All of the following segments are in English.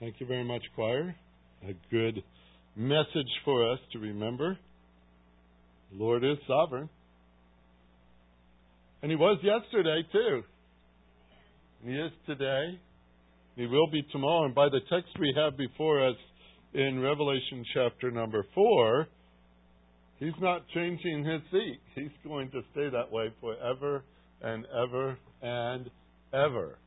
Thank you very much, choir. A good message for us to remember. The Lord is sovereign. And He was yesterday, too. He is today. He will be tomorrow. And by the text we have before us in Revelation chapter number 4, He's not changing His seat. He's going to stay that way forever and ever and ever.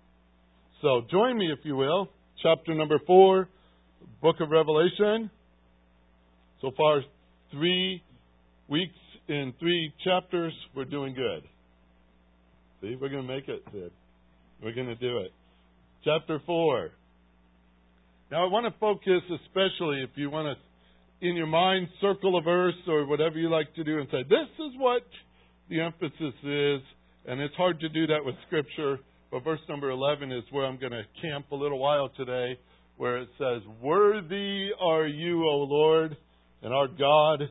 So join me, if you will. Chapter number 4, book of Revelation. So far, three weeks in three chapters. We're doing good. See, we're going to make it, Sid. We're going to do it. Chapter 4. Now, I want to focus especially if you want to, in your mind, circle a verse or whatever you like to do and say, this is what the emphasis is. And it's hard to do that with Scripture. But verse number 11 is where I'm going to camp a little while today, where it says, Worthy are you, O Lord, and our God,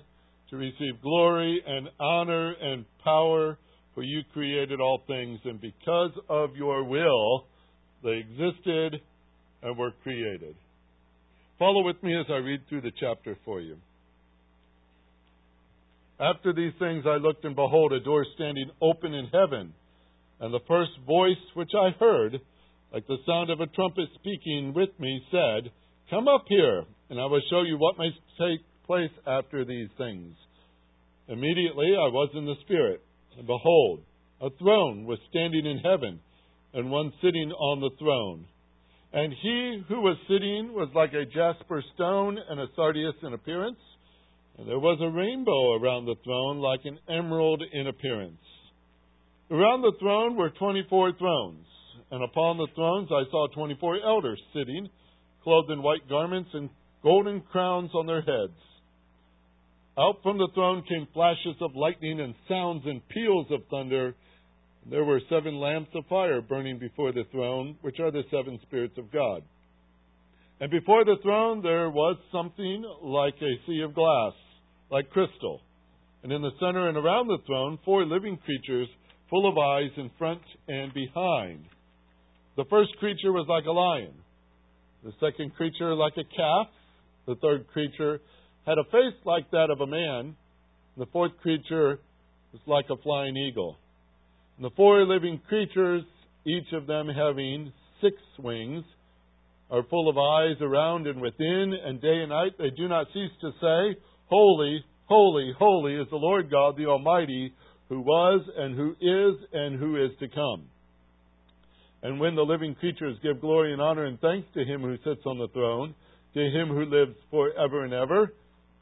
to receive glory and honor and power for you created all things, and because of your will, they existed and were created. Follow with me as I read through the chapter for you. After these things I looked, and behold, a door standing open in heaven. And the first voice which I heard, like the sound of a trumpet speaking with me, said, Come up here, and I will show you what may take place after these things. Immediately I was in the Spirit and behold, a throne was standing in heaven, and one sitting on the throne. And he who was sitting was like a jasper stone and a sardius in appearance. And there was a rainbow around the throne, like an emerald in appearance. Around the throne were twenty four thrones, and upon the thrones I saw twenty four elders sitting, clothed in white garments and golden crowns on their heads. Out from the throne came flashes of lightning and sounds and peals of thunder. There were seven lamps of fire burning before the throne, which are the seven spirits of God. And before the throne there was something like a sea of glass, like crystal. And in the center and around the throne, four living creatures full of eyes in front and behind. The first creature was like a lion, the second creature like a calf, the third creature had a face like that of a man. The fourth creature was like a flying eagle. And the four living creatures, each of them having six wings, are full of eyes around and within, and day and night they do not cease to say, Holy, holy, holy is the Lord God the Almighty, who was and who is and who is to come. And when the living creatures give glory and honor and thanks to him who sits on the throne, to him who lives forever and ever,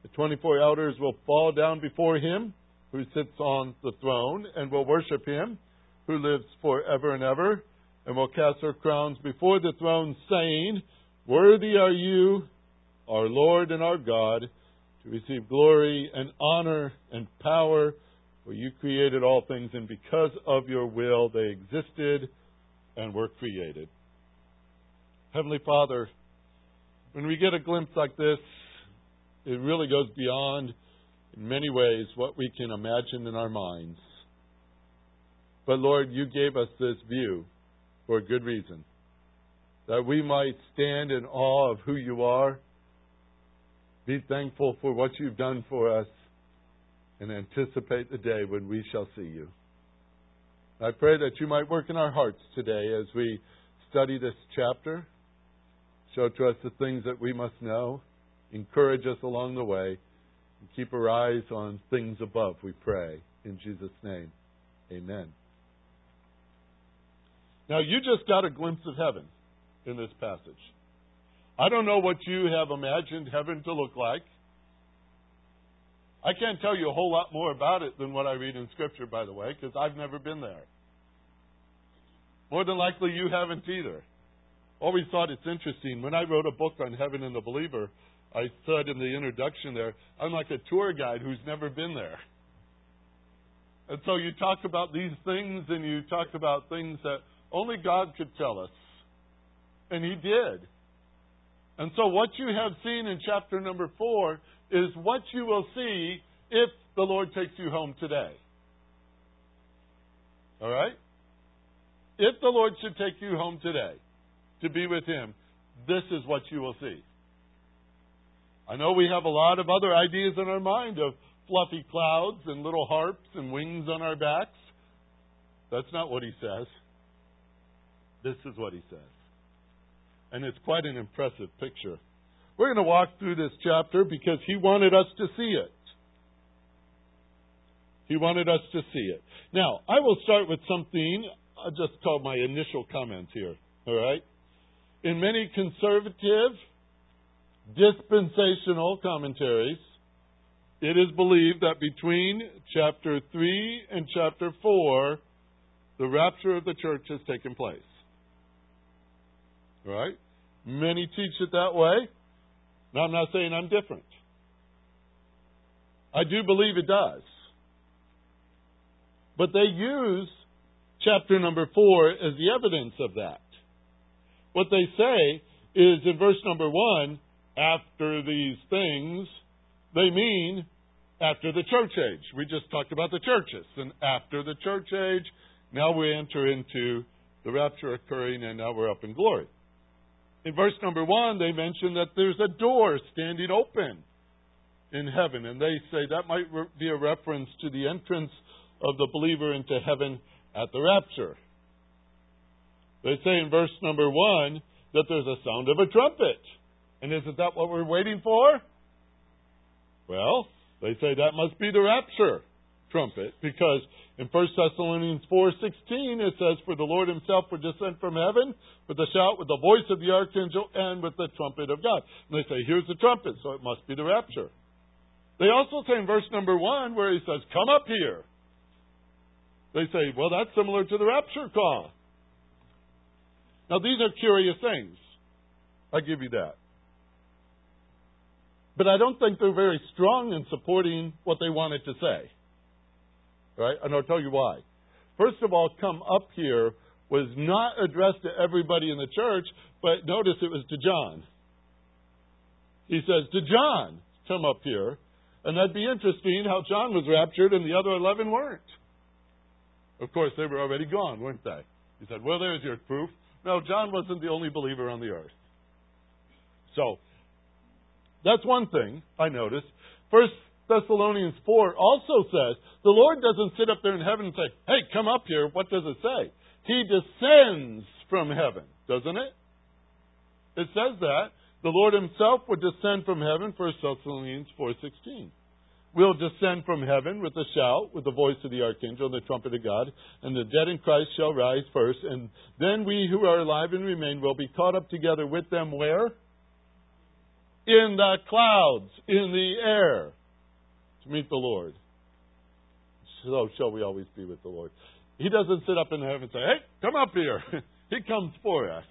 the 24 elders will fall down before him who sits on the throne and will worship him who lives forever and ever and will cast their crowns before the throne saying, Worthy are you, our Lord and our God, to receive glory and honor and power, for you created all things, and because of your will they existed and were created. Heavenly Father, when we get a glimpse like this it really goes beyond, in many ways, what we can imagine in our minds. But Lord, you gave us this view for a good reason that we might stand in awe of who you are, be thankful for what you've done for us, and anticipate the day when we shall see you. I pray that you might work in our hearts today as we study this chapter. Show to us the things that we must know encourage us along the way, and keep our eyes on things above, we pray. In Jesus' name, amen. Now, you just got a glimpse of heaven in this passage. I don't know what you have imagined heaven to look like. I can't tell you a whole lot more about it than what I read in Scripture, by the way, because I've never been there. More than likely, you haven't either. Always thought it's interesting. When I wrote a book on heaven and the believer, I said in the introduction there, I'm like a tour guide who's never been there. And so you talk about these things and you talk about things that only God could tell us. And He did. And so what you have seen in chapter number four is what you will see if the Lord takes you home today. All right? If the Lord should take you home today to be with Him, this is what you will see. I know we have a lot of other ideas in our mind of fluffy clouds and little harps and wings on our backs. That's not what he says. This is what he says. And it's quite an impressive picture. We're going to walk through this chapter because he wanted us to see it. He wanted us to see it. Now, I will start with something I'll just call my initial comments here. All right? In many conservative, dispensational commentaries, it is believed that between chapter 3 and chapter 4, the rapture of the church has taken place. Right? Many teach it that way. Now, I'm not saying I'm different. I do believe it does. But they use chapter number 4 as the evidence of that. What they say is in verse number 1 after these things, they mean after the church age. We just talked about the churches. And after the church age, now we enter into the rapture occurring, and now we're up in glory. In verse number one, they mention that there's a door standing open in heaven, and they say that might be a reference to the entrance of the believer into heaven at the rapture. They say in verse number one that there's a sound of a trumpet. And isn't that what we're waiting for? Well, they say that must be the rapture trumpet because in 1 Thessalonians 4:16 it says for the Lord himself will descend from heaven with a shout with the voice of the archangel and with the trumpet of God. And they say here's the trumpet so it must be the rapture. They also say in verse number 1 where he says come up here. They say well that's similar to the rapture call. Now these are curious things. I give you that. But I don't think they're very strong in supporting what they wanted to say. Right? And I'll tell you why. First of all, come up here was not addressed to everybody in the church, but notice it was to John. He says, To John, come up here. And that'd be interesting how John was raptured and the other 11 weren't. Of course, they were already gone, weren't they? He said, Well, there's your proof. No, John wasn't the only believer on the earth. So, that's one thing I noticed. First Thessalonians 4 also says the Lord doesn't sit up there in heaven and say, Hey, come up here. What does it say? He descends from heaven, doesn't it? It says that. The Lord himself would descend from heaven, 1 Thessalonians 4.16. We'll descend from heaven with a shout, with the voice of the archangel and the trumpet of God, and the dead in Christ shall rise first, and then we who are alive and remain will be caught up together with them where? in the clouds, in the air, meet the Lord. So shall we always be with the Lord. He doesn't sit up in heaven and say, hey, come up here. he comes for us.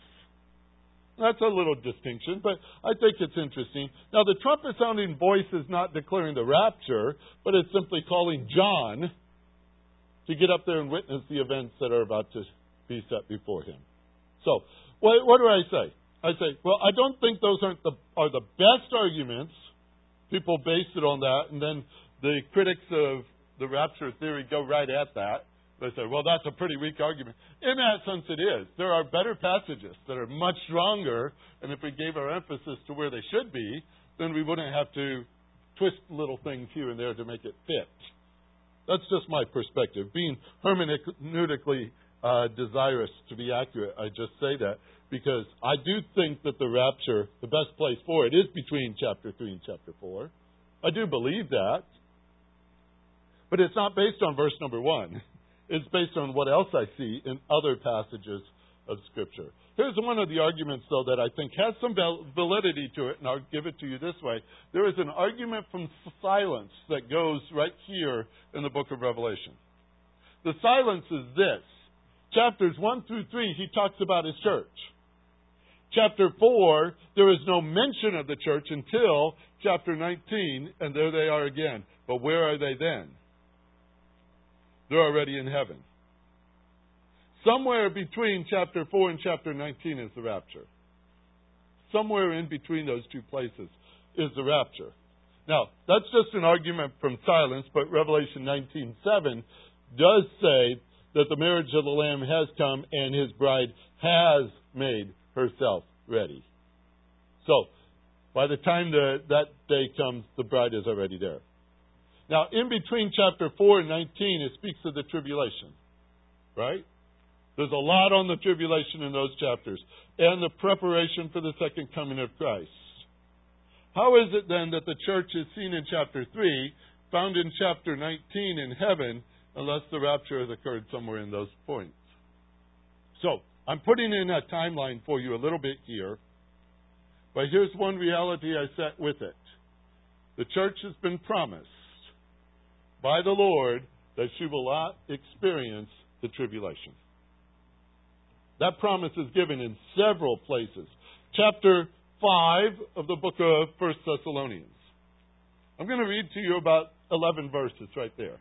That's a little distinction, but I think it's interesting. Now, the trumpet sounding voice is not declaring the rapture, but it's simply calling John to get up there and witness the events that are about to be set before him. So, what, what do I say? I say, well, I don't think those aren't the, are the best arguments. People base it on that, and then the critics of the rapture theory go right at that. They say, well, that's a pretty weak argument. In that sense, it is. There are better passages that are much stronger, and if we gave our emphasis to where they should be, then we wouldn't have to twist little things here and there to make it fit. That's just my perspective. Being hermeneutically uh, desirous to be accurate, I just say that because I do think that the rapture, the best place for it, is between chapter 3 and chapter 4. I do believe that. But it's not based on verse number 1. It's based on what else I see in other passages of Scripture. Here's one of the arguments, though, that I think has some validity to it, and I'll give it to you this way. There is an argument from silence that goes right here in the book of Revelation. The silence is this chapters 1 through 3, he talks about his church chapter 4, there is no mention of the church until chapter 19, and there they are again. But where are they then? They're already in heaven. Somewhere between chapter 4 and chapter 19 is the rapture. Somewhere in between those two places is the rapture. Now, that's just an argument from silence, but Revelation 19:7 does say that the marriage of the Lamb has come and his bride has made herself ready. So, by the time the, that day comes, the bride is already there. Now, in between chapter 4 and 19, it speaks of the tribulation. Right? There's a lot on the tribulation in those chapters and the preparation for the second coming of Christ. How is it then that the church is seen in chapter 3, found in chapter 19 in heaven, unless the rapture has occurred somewhere in those points? So, I'm putting in a timeline for you a little bit here, but here's one reality I set with it. The church has been promised by the Lord that she will not experience the tribulation. That promise is given in several places. Chapter 5 of the book of 1 Thessalonians. I'm going to read to you about 11 verses right there.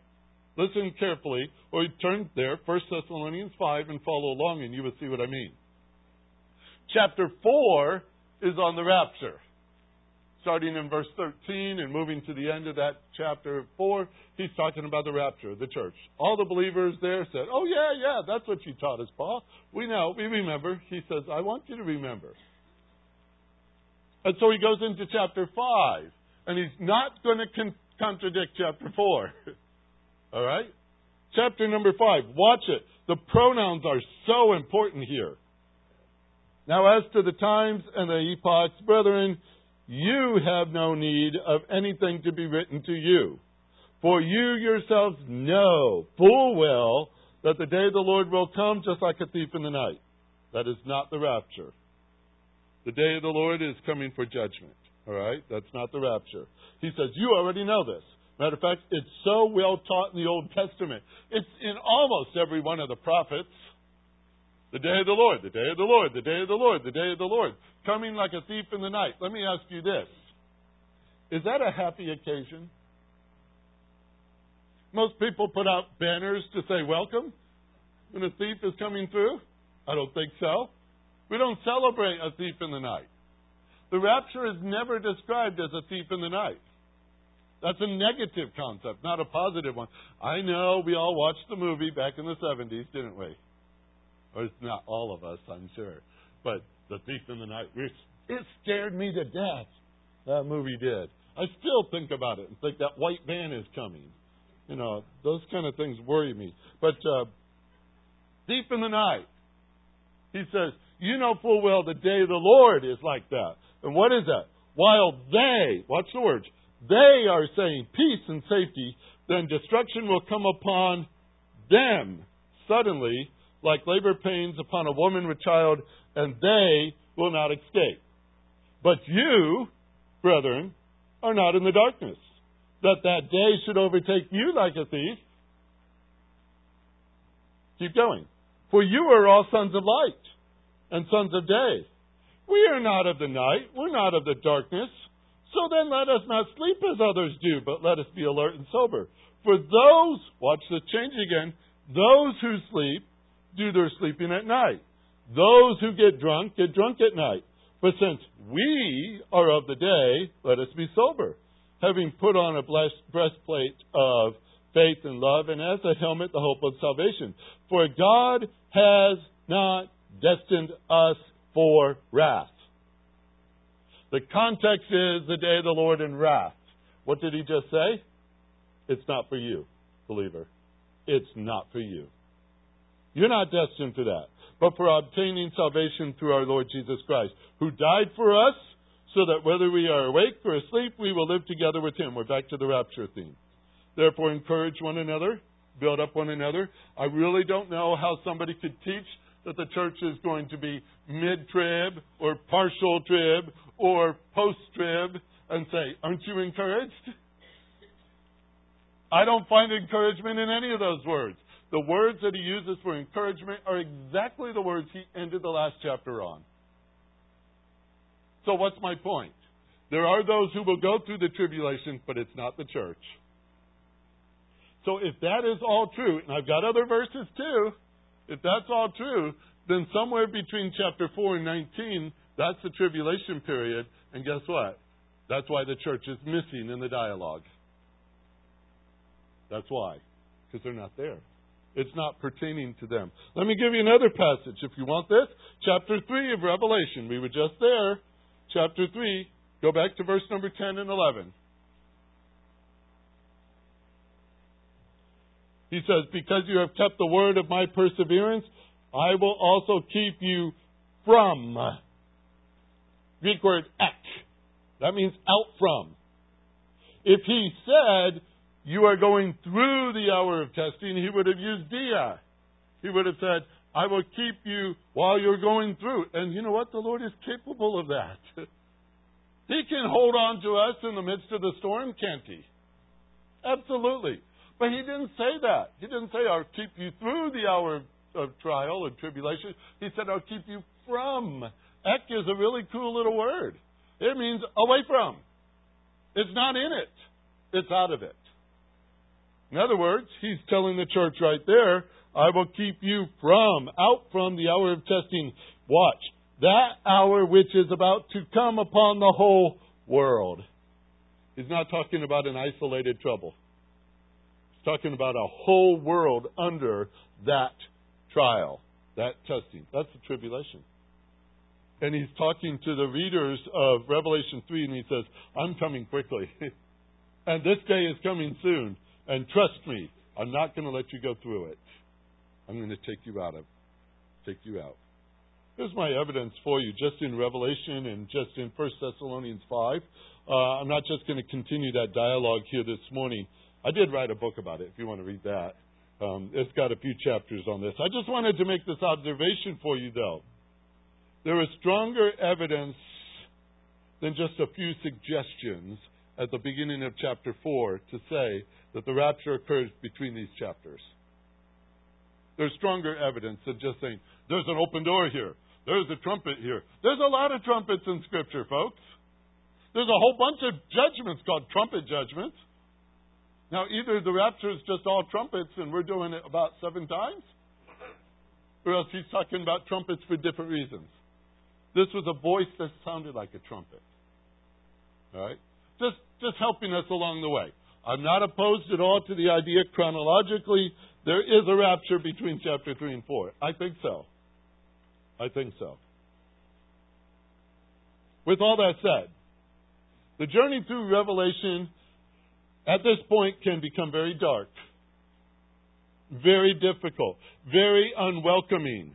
Listen carefully, or you turn there, 1 Thessalonians 5, and follow along, and you will see what I mean. Chapter 4 is on the rapture starting in verse 13 and moving to the end of that chapter 4, he's talking about the rapture of the church. All the believers there said, Oh, yeah, yeah, that's what you taught us, Paul. We know, we remember. He says, I want you to remember. And so he goes into chapter 5, and he's not going to con- contradict chapter 4. All right? Chapter number 5, watch it. The pronouns are so important here. Now, as to the times and the epochs, brethren, you have no need of anything to be written to you. For you yourselves know full well that the day of the Lord will come just like a thief in the night. That is not the rapture. The day of the Lord is coming for judgment. All right? That's not the rapture. He says, You already know this. Matter of fact, it's so well taught in the Old Testament. It's in almost every one of the prophets. The day of the Lord, the day of the Lord, the day of the Lord, the day of the Lord. Coming like a thief in the night. Let me ask you this. Is that a happy occasion? Most people put out banners to say welcome when a thief is coming through. I don't think so. We don't celebrate a thief in the night. The rapture is never described as a thief in the night. That's a negative concept, not a positive one. I know we all watched the movie back in the 70s, didn't we? Or not all of us, I'm sure. But The Thief in the Night, it scared me to death. That movie did. I still think about it and think that white van is coming. You know, those kind of things worry me. But uh, Thief in the Night, he says, You know full well the day of the Lord is like that. And what is that? While they, watch the words, they are saying peace and safety, then destruction will come upon them suddenly like labor pains upon a woman with child, and they will not escape. But you, brethren, are not in the darkness, that that day should overtake you like a thief. Keep going. For you are all sons of light and sons of day. We are not of the night, we're not of the darkness. So then let us not sleep as others do, but let us be alert and sober. For those, watch the change again, those who sleep do their sleeping at night. Those who get drunk get drunk at night. But since we are of the day, let us be sober, having put on a breastplate of faith and love, and as a helmet the hope of salvation. For God has not destined us for wrath. The context is the day of the Lord in wrath. What did he just say? It's not for you, believer. It's not for you. You're not destined for that, but for obtaining salvation through our Lord Jesus Christ, who died for us so that whether we are awake or asleep, we will live together with him. We're back to the rapture theme. Therefore, encourage one another, build up one another. I really don't know how somebody could teach that the church is going to be mid trib or partial trib or post trib and say, Aren't you encouraged? I don't find encouragement in any of those words. The words that he uses for encouragement are exactly the words he ended the last chapter on. So, what's my point? There are those who will go through the tribulation, but it's not the church. So, if that is all true, and I've got other verses too, if that's all true, then somewhere between chapter 4 and 19, that's the tribulation period, and guess what? That's why the church is missing in the dialogue. That's why, because they're not there. It's not pertaining to them. Let me give you another passage if you want this. Chapter 3 of Revelation. We were just there. chapter 3, go back to verse number 10 and 11. He says, Because you have kept the word of my perseverance, I will also keep you from. Greek word ek. That means out from. If he said, You are going through the hour of testing, he would have used dia. He would have said, I will keep you while you're going through. And you know what? The Lord is capable of that. he can hold on to us in the midst of the storm, can't he? Absolutely. But he didn't say that. He didn't say, I'll keep you through the hour of trial and tribulation. He said, I'll keep you from. Ek is a really cool little word. It means away from. It's not in it, it's out of it. In other words, he's telling the church right there, I will keep you from, out from the hour of testing. Watch. That hour which is about to come upon the whole world. He's not talking about an isolated trouble He's talking about a whole world under that trial, that testing. That's the tribulation. And he's talking to the readers of Revelation 3, and he says, I'm coming quickly. and this day is coming soon. And trust me, I'm not going to let you go through it. I'm going to take you out of take you out. Here's my evidence for you, just in Revelation and just in 1 Thessalonians 5. Uh, I'm not just going to continue that dialogue here this morning. I did write a book about it if you want to read that. Um, it's got a few chapters on this. I just wanted to make this observation for you, though. There is stronger evidence than just a few suggestions at the beginning of chapter 4 to say that the rapture occurs between these chapters. There's stronger evidence than just saying, there's an open door here, there's a trumpet here. There's a lot of trumpets in Scripture, folks. There's a whole bunch of judgments called trumpet judgments. Now, either the rapture is just all trumpets and we're doing it about seven times, or else he's talking about trumpets for different reasons. This was a voice that sounded like a trumpet. All right? Just, just helping us along the way. I'm not opposed at all to the idea chronologically there is a rapture between chapter 3 and 4. I think so. I think so. With all that said, the journey through Revelation at this point can become very dark, very difficult, very unwelcoming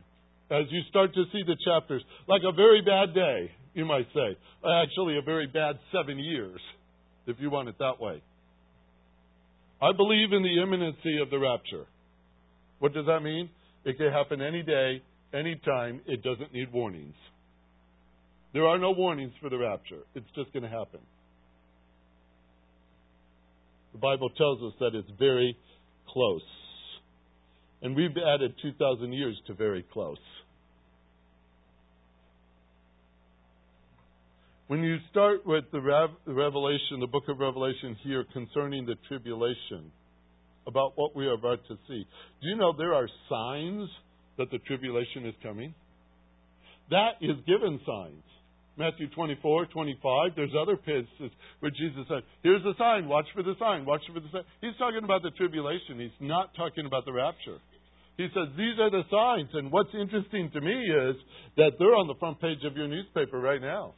as you start to see the chapters. Like a very bad day, you might say. Actually, a very bad seven years, if you want it that way. I believe in the imminency of the rapture. What does that mean? It can happen any day, any time. It doesn't need warnings. There are no warnings for the rapture. It's just going to happen. The Bible tells us that it's very close. And we've added 2,000 years to very close. When you start with the Revelation, the book of Revelation here concerning the tribulation, about what we are about to see, do you know there are signs that the tribulation is coming? That is given signs. Matthew 24, 25. There's other places where Jesus said, Here's the sign, watch for the sign, watch for the sign. He's talking about the tribulation. He's not talking about the rapture. He says, These are the signs. And what's interesting to me is that they're on the front page of your newspaper right now.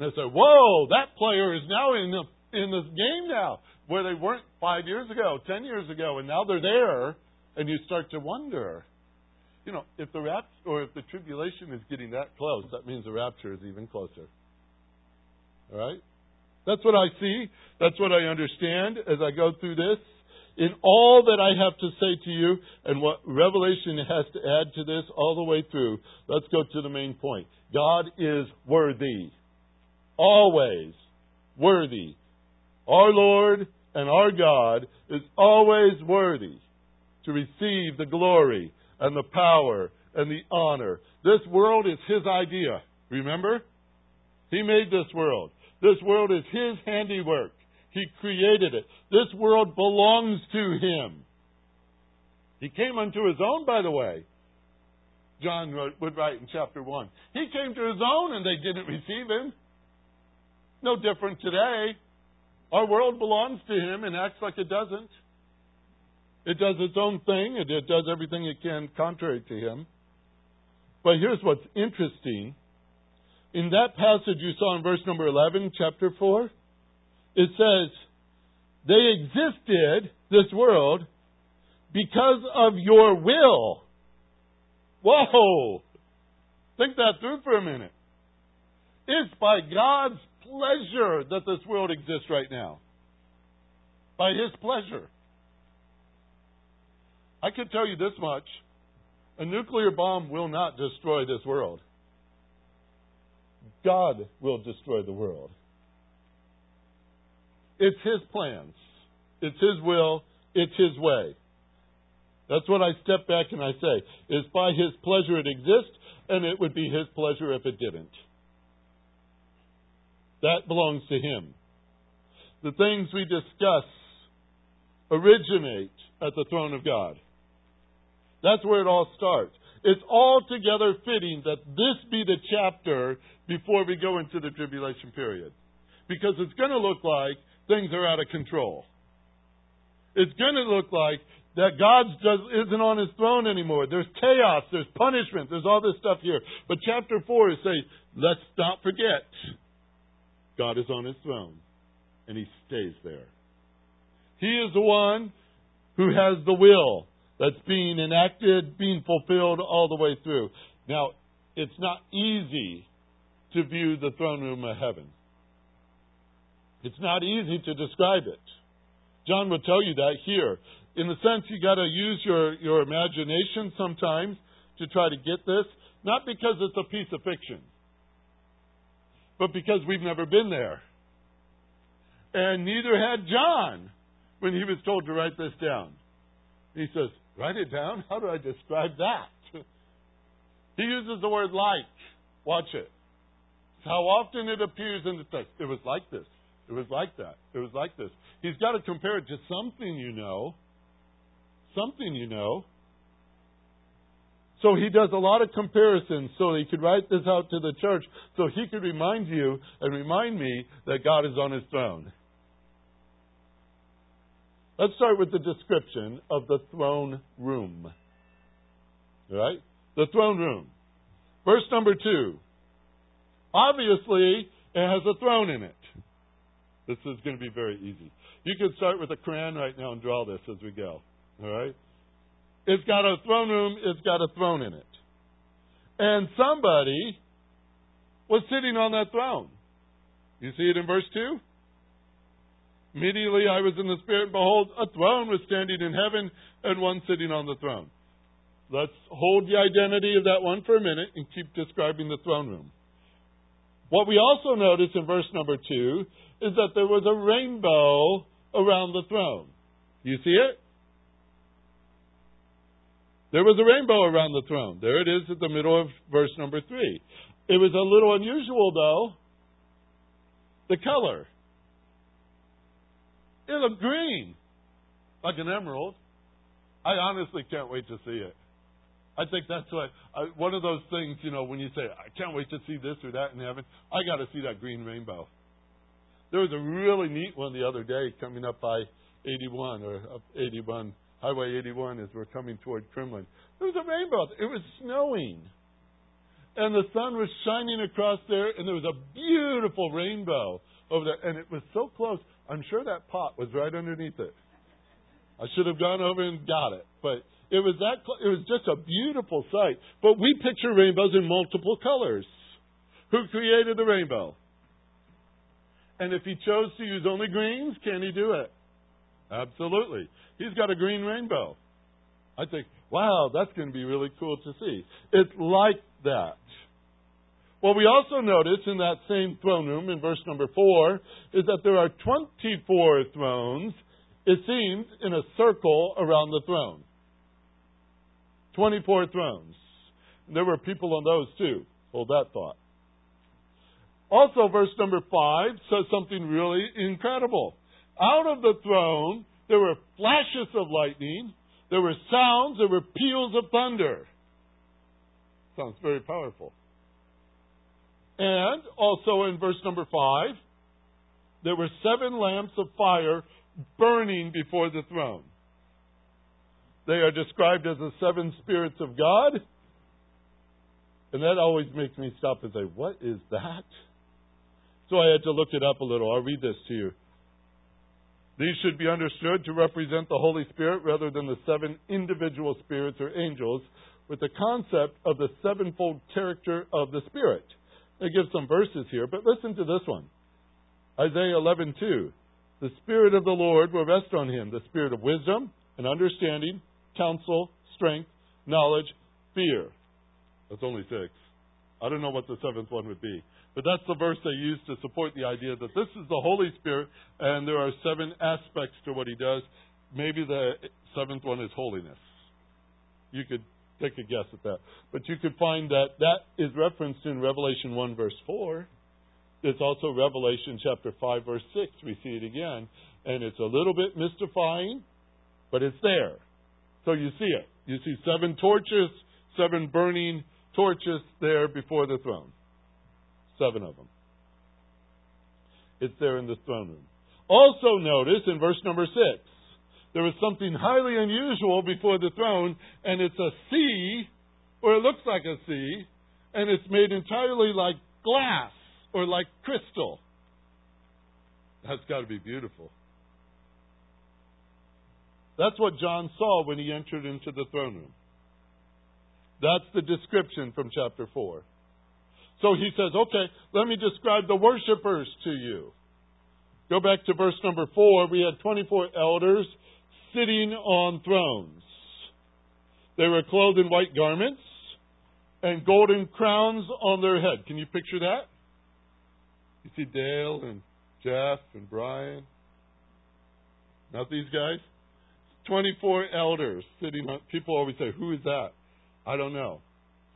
And they say, Whoa, that player is now in the in this game now, where they weren't five years ago, ten years ago, and now they're there, and you start to wonder you know, if the rapture or if the tribulation is getting that close, that means the rapture is even closer. All right? That's what I see. That's what I understand as I go through this. In all that I have to say to you and what Revelation has to add to this all the way through, let's go to the main point. God is worthy. Always worthy. Our Lord and our God is always worthy to receive the glory and the power and the honor. This world is His idea. Remember? He made this world. This world is His handiwork. He created it. This world belongs to Him. He came unto His own, by the way. John would write in chapter 1. He came to His own and they didn't receive Him. No different today. Our world belongs to Him and acts like it doesn't. It does its own thing, and it does everything it can contrary to him. But here's what's interesting in that passage you saw in verse number 11, chapter 4, it says, they existed, this world, because of your will. Whoa! Think that through for a minute. It's by God's pleasure that this world exists right now. By His pleasure. I can tell you this much a nuclear bomb will not destroy this world. God will destroy the world. It's His plans, it's His will, it's His way. That's what I step back and I say. It's by His pleasure it exists, and it would be His pleasure if it didn't. That belongs to Him. The things we discuss originate at the throne of God. That's where it all starts. It's altogether fitting that this be the chapter before we go into the tribulation period. Because it's going to look like things are out of control. It's going to look like that God isn't on his throne anymore. There's chaos, there's punishment, there's all this stuff here. But chapter 4 is saying, let's not forget God is on his throne, and he stays there. He is the one who has the will that's being enacted, being fulfilled all the way through. Now, it's not easy to view the throne room of heaven. It's not easy to describe it. John will tell you that here. In the sense, you got to use your, your imagination sometimes to try to get this, not because it's a piece of fiction, but because we've never been there. And neither had John when he was told to write this down. He says, Write it down? How do I describe that? he uses the word like. Watch it. How often it appears in the text. It was like this. It was like that. It was like this. He's got to compare it to something you know. Something you know. So he does a lot of comparisons so he could write this out to the church so he could remind you and remind me that God is on his throne. Let's start with the description of the throne room. All right? The throne room. Verse number two. Obviously, it has a throne in it. This is going to be very easy. You can start with a crayon right now and draw this as we go. All right? It's got a throne room, it's got a throne in it. And somebody was sitting on that throne. You see it in verse 2? Immediately I was in the Spirit, and behold, a throne was standing in heaven, and one sitting on the throne. Let's hold the identity of that one for a minute and keep describing the throne room. What we also notice in verse number 2 is that there was a rainbow around the throne. You see it? There was a rainbow around the throne. There it is at the middle of verse number 3. It was a little unusual, though, the color. It looked green, like an emerald. I honestly can't wait to see it. I think that's what I, one of those things, you know, when you say, I can't wait to see this or that in heaven, I got to see that green rainbow. There was a really neat one the other day coming up by 81 or 81, Highway 81 as we're coming toward Kremlin. There was a rainbow. It was snowing. And the sun was shining across there, and there was a beautiful rainbow over there. And it was so close. I'm sure that pot was right underneath it. I should have gone over and got it, but it was that. It was just a beautiful sight. But we picture rainbows in multiple colors. Who created the rainbow? And if he chose to use only greens, can he do it? Absolutely. He's got a green rainbow. I think, wow, that's going to be really cool to see. It's like that. What we also notice in that same throne room in verse number 4 is that there are 24 thrones, it seems, in a circle around the throne. 24 thrones. And There were people on those too. Hold that thought. Also, verse number 5 says something really incredible. Out of the throne, there were flashes of lightning, there were sounds, there were peals of thunder. Sounds very powerful. And also in verse number 5, there were seven lamps of fire burning before the throne. They are described as the seven spirits of God. And that always makes me stop and say, What is that? So I had to look it up a little. I'll read this to you. These should be understood to represent the Holy Spirit rather than the seven individual spirits or angels, with the concept of the sevenfold character of the Spirit. They give some verses here, but listen to this one. Isaiah 11:2. The Spirit of the Lord will rest on him, the Spirit of wisdom and understanding, counsel, strength, knowledge, fear. That's only six. I don't know what the seventh one would be. But that's the verse they use to support the idea that this is the Holy Spirit and there are seven aspects to what he does. Maybe the seventh one is holiness. You could take a guess at that. But you could find that that is referenced in Revelation 1, verse 4. It's also Revelation chapter 5, verse 6. We see it again. And it's a little bit mystifying, but it's there. So you see it. You see seven torches, seven burning torches there before the throne. Seven of them. It's there in the throne room. Also, notice in verse number six, there is something highly unusual before the throne, and it's a sea, or it looks like a sea, and it's made entirely like glass or like crystal. That's got to be beautiful. That's what John saw when he entered into the throne room. That's the description from chapter 4. So he says, okay, let me describe the worshipers to you. Go back to verse number 4. We had 24 elders sitting on thrones. They were clothed in white garments and golden crowns on their head. Can you picture that? You see Dale and Jeff and Brian? Not these guys? 24 elders sitting on. People always say, Who is that? I don't know.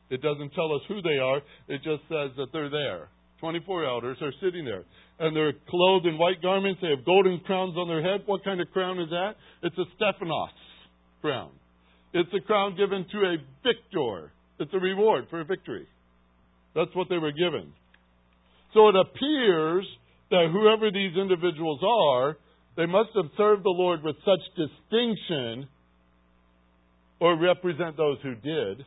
It doesn't tell us who they are, it just says that they're there. 24 elders are sitting there. And they're clothed in white garments. They have golden crowns on their head. What kind of crown is that? It's a Stephanos crown. It's a crown given to a victor. It's a reward for a victory. That's what they were given. So it appears that whoever these individuals are, they must have served the Lord with such distinction or represent those who did,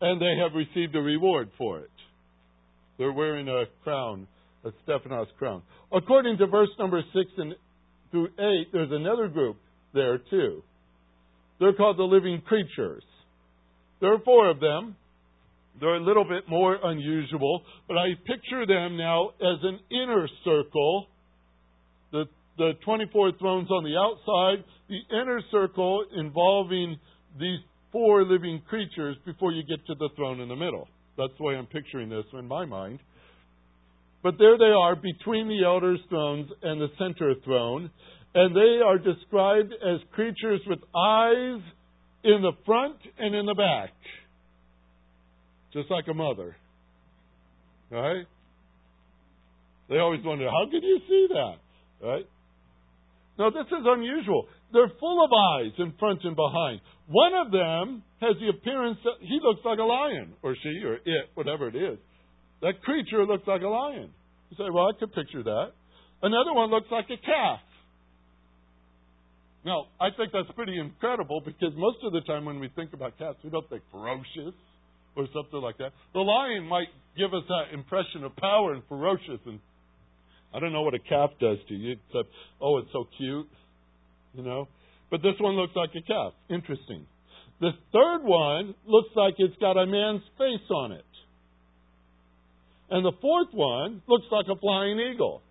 and they have received a reward for it. They're wearing a crown, a Stephanos crown. According to verse number 6 and through 8, there's another group there too. They're called the living creatures. There are four of them. They're a little bit more unusual, but I picture them now as an inner circle. The, the 24 thrones on the outside, the inner circle involving these four living creatures before you get to the throne in the middle. That's the way I'm picturing this in my mind. But there they are between the elders' thrones and the center throne, and they are described as creatures with eyes in the front and in the back just like a mother. Right? They always wonder, how could you see that? Right? No, this is unusual. They're full of eyes in front and behind. One of them has the appearance that he looks like a lion, or she, or it, whatever it is. That creature looks like a lion. You say, well, I could picture that. Another one looks like a calf. Now, I think that's pretty incredible because most of the time when we think about cats, we don't think ferocious or something like that. The lion might give us that impression of power and ferocious and I don't know what a calf does to you except oh it's so cute, you know. But this one looks like a calf. Interesting. The third one looks like it's got a man's face on it. And the fourth one looks like a flying eagle.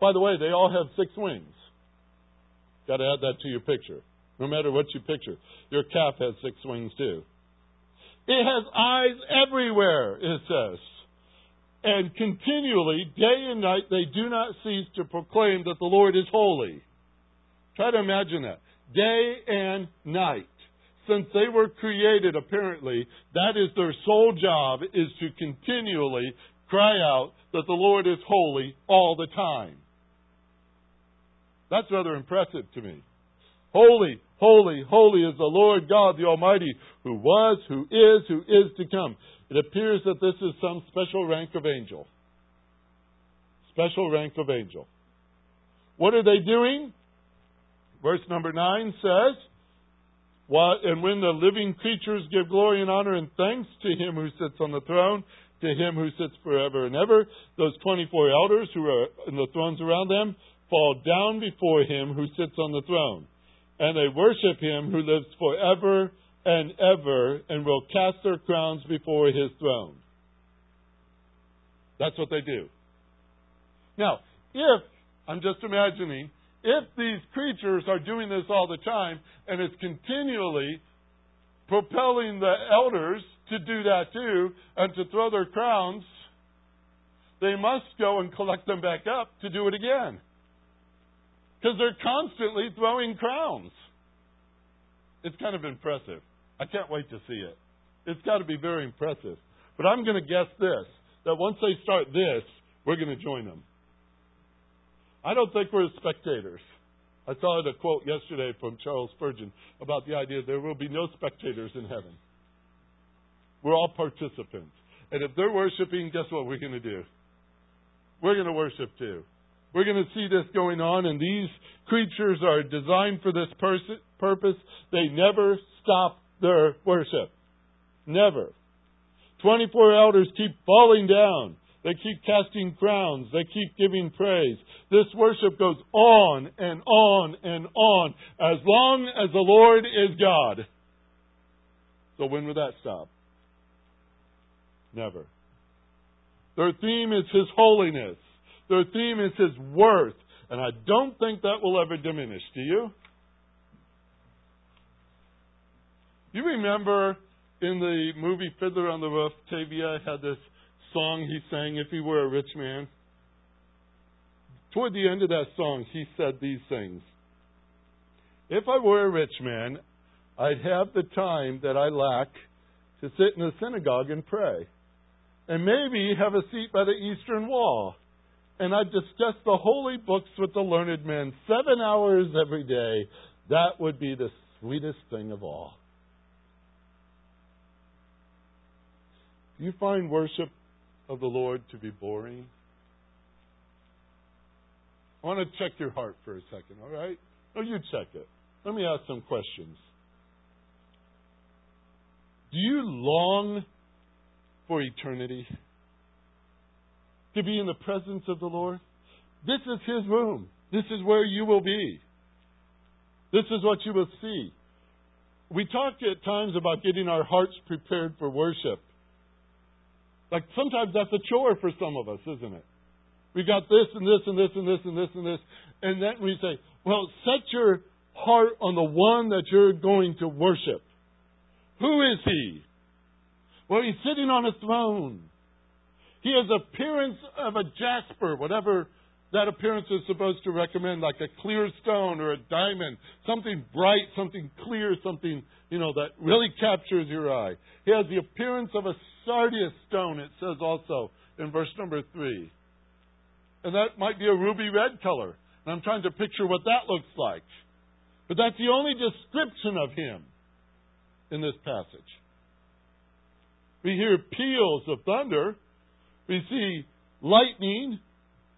By the way, they all have six wings. Got to add that to your picture no matter what you picture. Your calf has six wings too. It has eyes everywhere, it says. And continually, day and night, they do not cease to proclaim that the Lord is holy. Try to imagine that. Day and night. Since they were created, apparently, that is their sole job, is to continually cry out that the Lord is holy all the time. That's rather impressive to me. Holy, holy, holy is the Lord God the Almighty, who was, who is, who is to come. It appears that this is some special rank of angel. Special rank of angel. What are they doing? Verse number 9 says, and when the living creatures give glory and honor and thanks to him who sits on the throne, to him who sits forever and ever, those 24 elders who are in the thrones around them fall down before him who sits on the throne. And they worship him who lives forever and ever and will cast their crowns before his throne. That's what they do. Now, if, I'm just imagining, if these creatures are doing this all the time and it's continually propelling the elders to do that too and to throw their crowns, they must go and collect them back up to do it again. Because they're constantly throwing crowns. It's kind of impressive. I can't wait to see it. It's got to be very impressive. But I'm going to guess this that once they start this, we're going to join them. I don't think we're spectators. I saw a quote yesterday from Charles Spurgeon about the idea there will be no spectators in heaven. We're all participants. And if they're worshiping, guess what we're going to do? We're going to worship too. We're going to see this going on, and these creatures are designed for this pers- purpose. They never stop their worship. Never. 24 elders keep falling down. They keep casting crowns. They keep giving praise. This worship goes on and on and on as long as the Lord is God. So when will that stop? Never. Their theme is His holiness. Their theme is His worth. And I don't think that will ever diminish. Do you? You remember in the movie Fiddler on the Roof, Tevye had this song he sang, If He Were a Rich Man. Toward the end of that song, he said these things If I were a rich man, I'd have the time that I lack to sit in a synagogue and pray and maybe have a seat by the eastern wall. And I'd discuss the holy books with the learned men seven hours every day. That would be the sweetest thing of all. Do you find worship of the Lord to be boring? I want to check your heart for a second, all right? No, you check it. Let me ask some questions. Do you long for eternity. To be in the presence of the Lord. This is His room. This is where you will be. This is what you will see. We talk at times about getting our hearts prepared for worship. Like sometimes that's a chore for some of us, isn't it? We got this and this and this and this and this and this. And then we say, well, set your heart on the one that you're going to worship. Who is he? Well, he's sitting on a throne. He has appearance of a jasper, whatever that appearance is supposed to recommend, like a clear stone or a diamond, something bright, something clear, something, you know, that really captures your eye. He has the appearance of a sardius stone, it says also in verse number three. And that might be a ruby red color. And I'm trying to picture what that looks like. But that's the only description of him in this passage. We hear peals of thunder. We see lightning.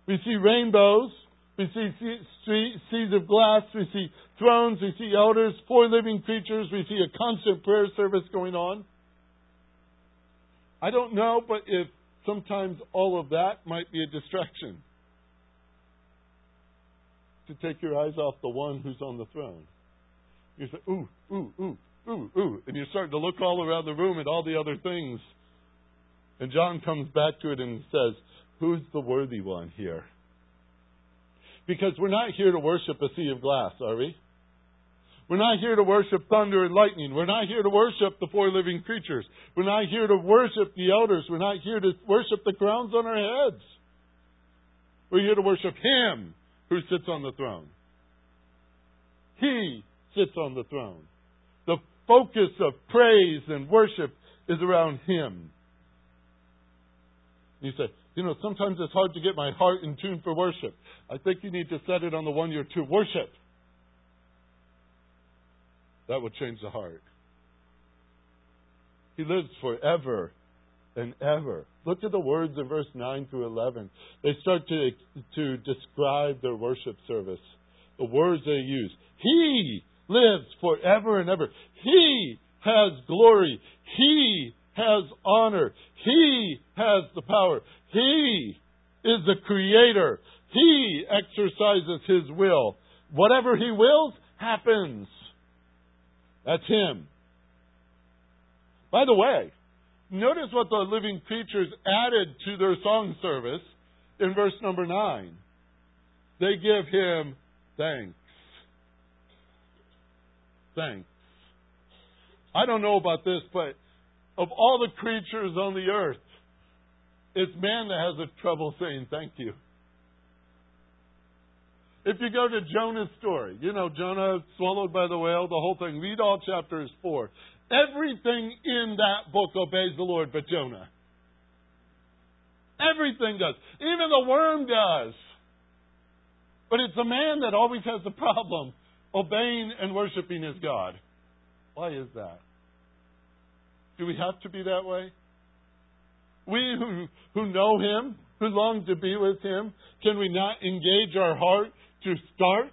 We see rainbows. We see seas of glass. We see thrones. We see elders, four living creatures. We see a constant prayer service going on. I don't know, but if sometimes all of that might be a distraction to take your eyes off the one who's on the throne. You say, ooh, ooh, ooh, ooh, ooh. And you're starting to look all around the room at all the other things. And John comes back to it and says, Who's the worthy one here? Because we're not here to worship a sea of glass, are we? We're not here to worship thunder and lightning. We're not here to worship the four living creatures. We're not here to worship the elders. We're not here to worship the crowns on our heads. We're here to worship Him who sits on the throne. He sits on the throne The focus of praise and worship is around Him. You say, you know, sometimes it's hard to get my heart in tune for worship. I think you need to set it on the one you're to worship. That would change the heart. He lives forever and ever. Look at the words in verse 9 through 11. They start to, to describe their worship service. The words they use. He lives forever and ever. He has glory. He has honor. He has the power. He is the creator. He exercises his will. Whatever he wills happens. That's him. By the way, notice what the living creatures added to their song service in verse number 9. They give him thanks. Thanks. I don't know about this, but of all the creatures on the earth, it's man that has a trouble saying thank you. If you go to Jonah's story, you know, Jonah swallowed by the whale, the whole thing. Read all chapters 4. Everything in that book obeys the Lord but Jonah. Everything does. Even the worm does. But it's the man that always has the problem obeying and worshiping his God. Why is that? Do we have to be that way? We who, who know him, who long to be with him, can we not engage our heart to start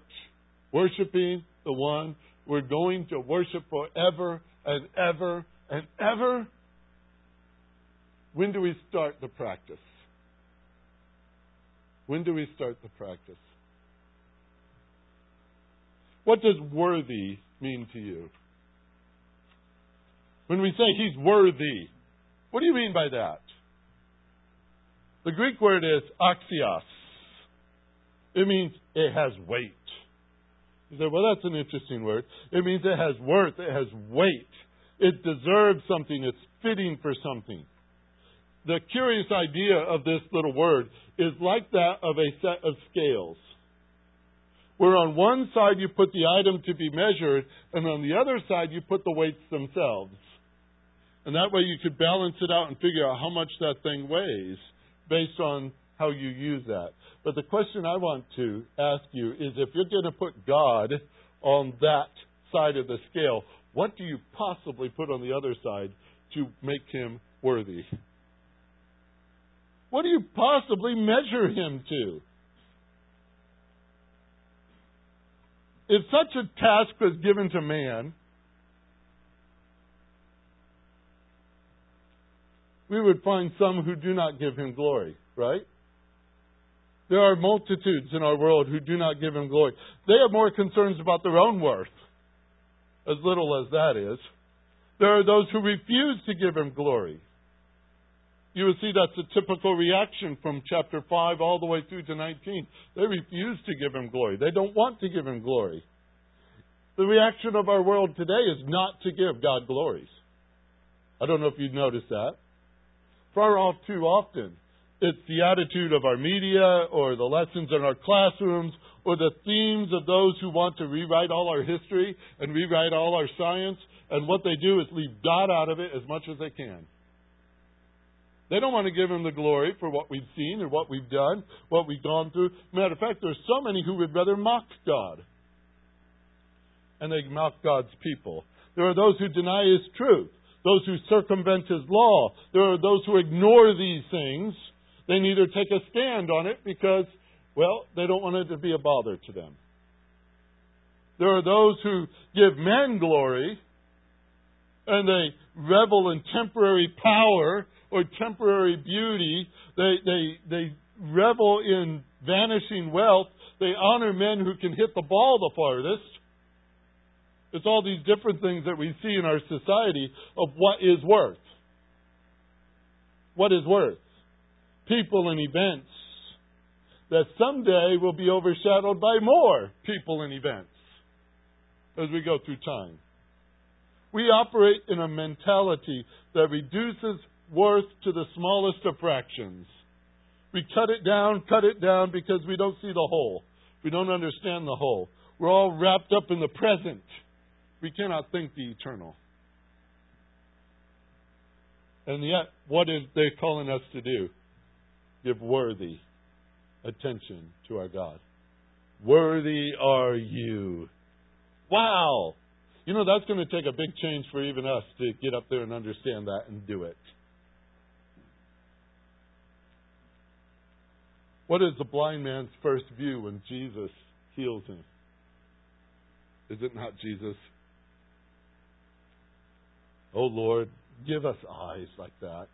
worshiping the one we're going to worship forever and ever and ever? When do we start the practice? When do we start the practice? What does worthy mean to you? When we say he's worthy, what do you mean by that? The Greek word is axios. It means it has weight. You say, well, that's an interesting word. It means it has worth, it has weight. It deserves something, it's fitting for something. The curious idea of this little word is like that of a set of scales. Where on one side you put the item to be measured, and on the other side you put the weights themselves. And that way you could balance it out and figure out how much that thing weighs based on how you use that. But the question I want to ask you is if you're going to put God on that side of the scale, what do you possibly put on the other side to make him worthy? What do you possibly measure him to? If such a task was given to man, we would find some who do not give him glory, right? There are multitudes in our world who do not give him glory. They have more concerns about their own worth, as little as that is. There are those who refuse to give him glory. You will see that's a typical reaction from chapter 5 all the way through to 19. They refuse to give him glory. They don't want to give him glory. The reaction of our world today is not to give God glories. I don't know if you've noticed that. Far off too often, it's the attitude of our media or the lessons in our classrooms or the themes of those who want to rewrite all our history and rewrite all our science. And what they do is leave God out of it as much as they can. They don't want to give him the glory for what we've seen or what we've done, what we've gone through. Matter of fact, there's so many who would rather mock God. And they mock God's people. There are those who deny his truth, those who circumvent his law. There are those who ignore these things they neither take a stand on it because, well, they don't want it to be a bother to them. There are those who give men glory and they revel in temporary power or temporary beauty. They, they, they revel in vanishing wealth. They honor men who can hit the ball the farthest. It's all these different things that we see in our society of what is worth. What is worth? People and events that someday will be overshadowed by more people and events as we go through time. We operate in a mentality that reduces worth to the smallest of fractions. We cut it down, cut it down because we don't see the whole. We don't understand the whole. We're all wrapped up in the present. We cannot think the eternal. And yet, what is they calling us to do? Give worthy attention to our God. Worthy are you. Wow! You know, that's going to take a big change for even us to get up there and understand that and do it. What is the blind man's first view when Jesus heals him? Is it not Jesus? Oh Lord, give us eyes like that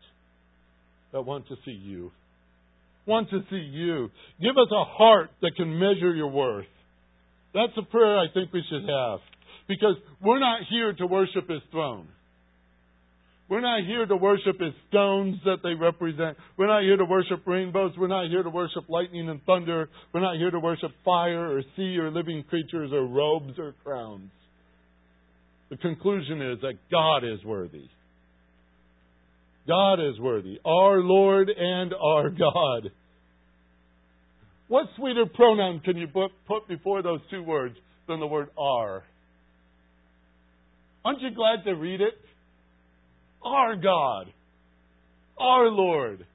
that want to see you. Want to see you. Give us a heart that can measure your worth. That's a prayer I think we should have. Because we're not here to worship His throne. We're not here to worship His stones that they represent. We're not here to worship rainbows. We're not here to worship lightning and thunder. We're not here to worship fire or sea or living creatures or robes or crowns. The conclusion is that God is worthy. God is worthy. Our Lord and our God. What sweeter pronoun can you put before those two words than the word "our"? Aren't you glad to read it? Our God. Our Lord.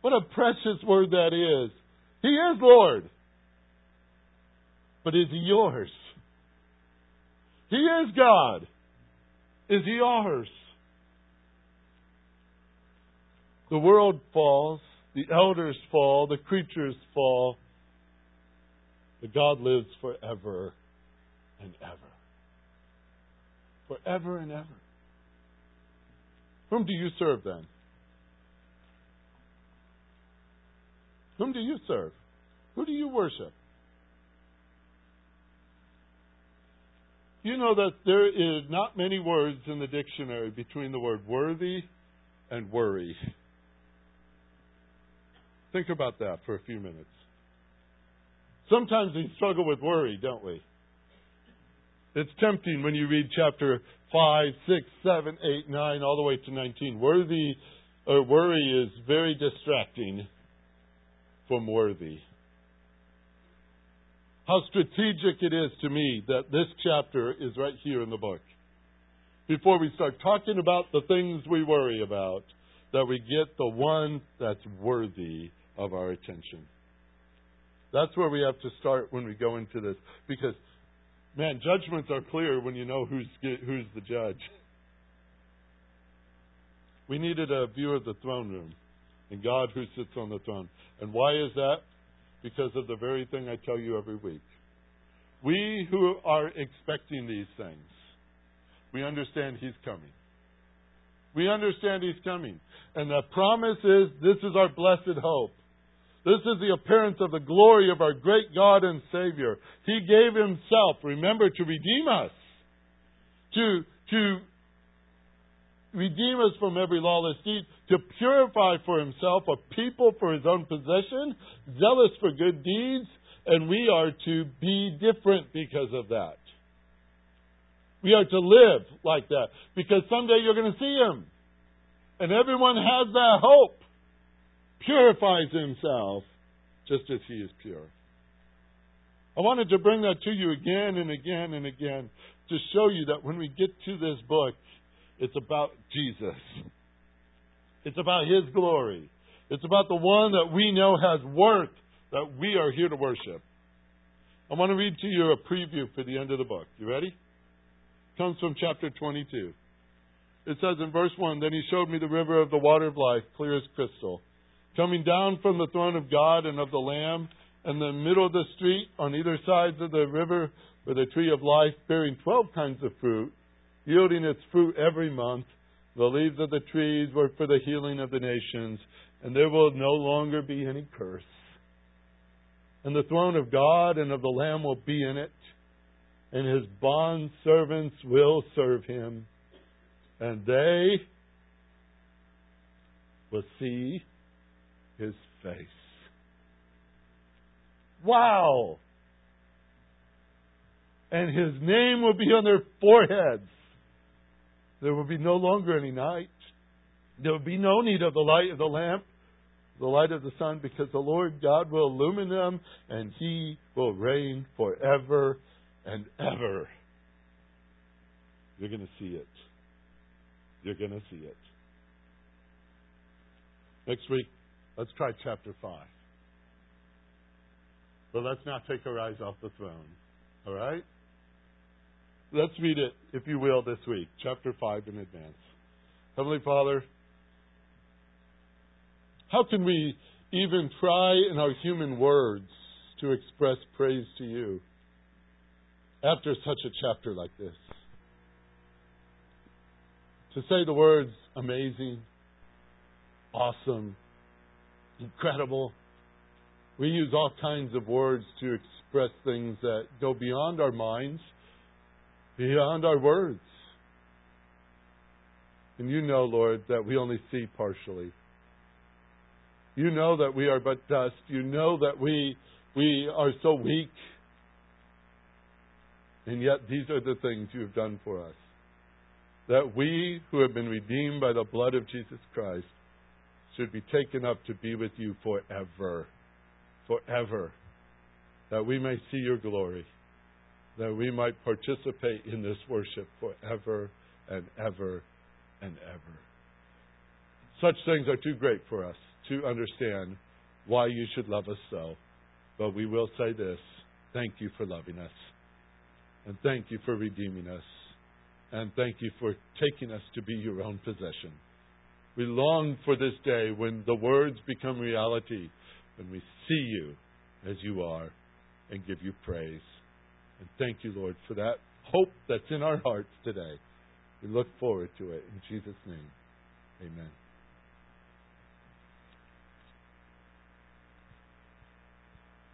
What a precious word that is. He is Lord. But is He yours? He is God. Is He ours? The world falls, the elders fall, the creatures fall, but God lives forever and ever. Forever and ever. Whom do you serve then? Whom do you serve? Who do you worship? You know that there is not many words in the dictionary between the word worthy and worry. Think about that for a few minutes. Sometimes we struggle with worry, don't we? It's tempting when you read chapter 5, 6, 7, 8, 9, all the way to 19. Worthy or worry is very distracting from worthy. How strategic it is to me that this chapter is right here in the book. Before we start talking about the things we worry about, that we get the one that's worthy of our attention. That's where we have to start when we go into this. Because, man, judgments are clear when you know who's, who's the judge. We needed a view of the throne room and God who sits on the throne. And why is that? Because of the very thing I tell you every week. We who are expecting these things, we understand He's coming. We understand He's coming. And the promise is this is our blessed hope. This is the appearance of the glory of our great God and Savior. He gave Himself, remember, to redeem us, to, to redeem us from every lawless deed, to purify for Himself a people for His own possession, zealous for good deeds, and we are to be different because of that. We are to live like that because someday you're going to see Him. And everyone has that hope purifies himself just as he is pure. I wanted to bring that to you again and again and again to show you that when we get to this book, it's about Jesus. It's about His glory. It's about the one that we know has worth that we are here to worship. I want to read to you a preview for the end of the book. You ready? It comes from chapter 22. It says in verse 1 Then he showed me the river of the water of life, clear as crystal coming down from the throne of God and of the Lamb, and the middle of the street on either sides of the river were the tree of life, bearing twelve kinds of fruit, yielding its fruit every month. The leaves of the trees were for the healing of the nations, and there will no longer be any curse. And the throne of God and of the Lamb will be in it, and his bond servants will serve him, and they will see his face. Wow! And his name will be on their foreheads. There will be no longer any night. There will be no need of the light of the lamp, the light of the sun, because the Lord God will illumine them and he will reign forever and ever. You're going to see it. You're going to see it. Next week, Let's try chapter 5. But let's not take our eyes off the throne. All right? Let's read it, if you will, this week, chapter 5 in advance. Heavenly Father, how can we even try in our human words to express praise to you? after such a chapter like this. To say the words amazing, awesome, incredible. We use all kinds of words to express things that go beyond our minds, beyond our words. And you know, Lord, that we only see partially. You know that we are but dust. You know that we, we are so weak. And yet, these are the things you have done for us. That we who have been redeemed by the blood of Jesus Christ should be taken up to be with you forever. Forever. That we may see your glory. That we might participate in this worship forever and ever and ever. Such things are too great for us to understand why you should love us so. But we will say this thank you for loving us. And thank you for redeeming us. And thank you for taking us to be your own possession. We long for this day when the words become reality, when we see you as you are and give you praise. And thank you, Lord, for that hope that's in our hearts today. We look forward to it. In Jesus' name, amen.